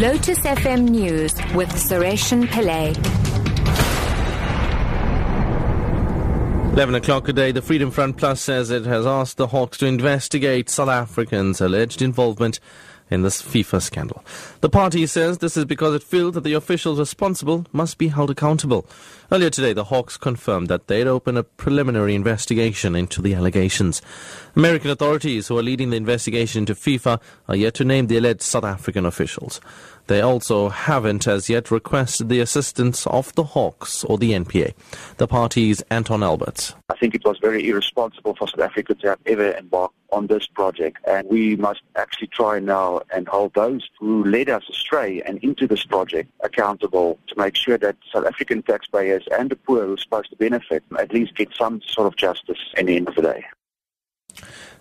Lotus FM News with Sareshen Pillay. 11 o'clock a day, the Freedom Front Plus says it has asked the Hawks to investigate South Africans' alleged involvement in this FIFA scandal. The party says this is because it feels that the officials responsible must be held accountable. Earlier today, the Hawks confirmed that they'd open a preliminary investigation into the allegations. American authorities who are leading the investigation into FIFA are yet to name the alleged South African officials. They also haven't as yet requested the assistance of the Hawks or the NPA. The party's Anton Alberts. I think it was very irresponsible for South Africa to have ever embarked on this project. And we must actually try now and hold those who led us astray and into this project accountable to make sure that South African taxpayers and the poor who are supposed to benefit at least get some sort of justice in the end of the day.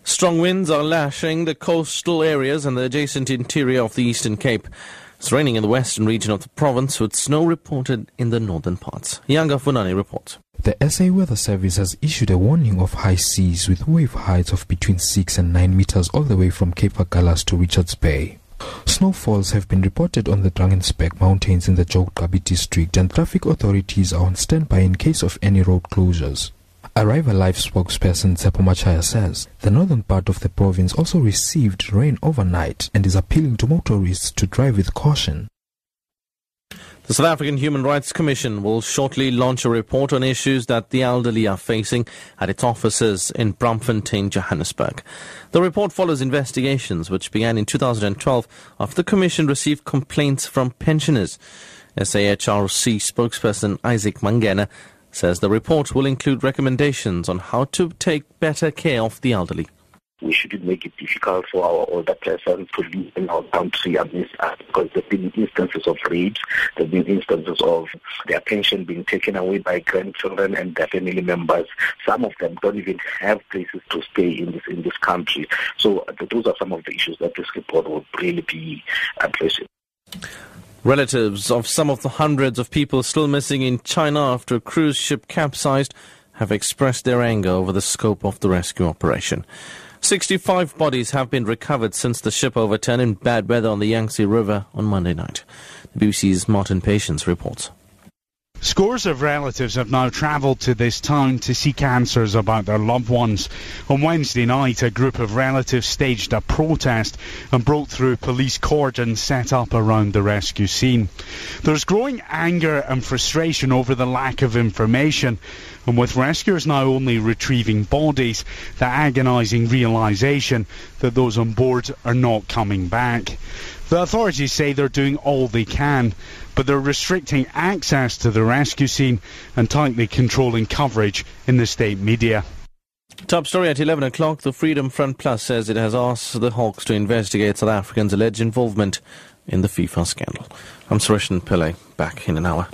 Strong winds are lashing the coastal areas and the adjacent interior of the Eastern Cape. It's raining in the western region of the province with snow reported in the northern parts. Yanga Funani reports. The SA Weather Service has issued a warning of high seas with wave heights of between 6 and 9 meters all the way from Cape Agulhas to Richards Bay. Snowfalls have been reported on the Drakensberg Mountains in the Joe district and traffic authorities are on standby in case of any road closures. Arrive Alive spokesperson Tsepo Machaya says the northern part of the province also received rain overnight and is appealing to motorists to drive with caution. The South African Human Rights Commission will shortly launch a report on issues that the elderly are facing at its offices in Braamfontein, Johannesburg. The report follows investigations which began in 2012 after the Commission received complaints from pensioners. SAHRC spokesperson Isaac Mangena says the report will include recommendations on how to take better care of the elderly. We shouldn't make it difficult for our older persons to live in our country amidst us because there have been instances of rapes, there have been instances of their pension being taken away by grandchildren and their family members. Some of them don't even have places to stay in this in this country. So those are some of the issues that this report will really be addressing. Relatives of some of the hundreds of people still missing in China after a cruise ship capsized have expressed their anger over the scope of the rescue operation. 65 bodies have been recovered since the ship overturned in bad weather on the Yangtze River on Monday night. The BBC's Martin Patience reports. Scores of relatives have now travelled to this town to seek answers about their loved ones. On Wednesday night, a group of relatives staged a protest and broke through police cordons set up around the rescue scene. There's growing anger and frustration over the lack of information, and with rescuers now only retrieving bodies, the agonising realisation that those on board are not coming back. The authorities say they're doing all they can, but they're restricting access to the rescue scene and tightly controlling coverage in the state media. Top story at 11 o'clock. The Freedom Front Plus says it has asked the Hawks to investigate South Africans' alleged involvement in the FIFA scandal. I'm Suresh Pillay, back in an hour.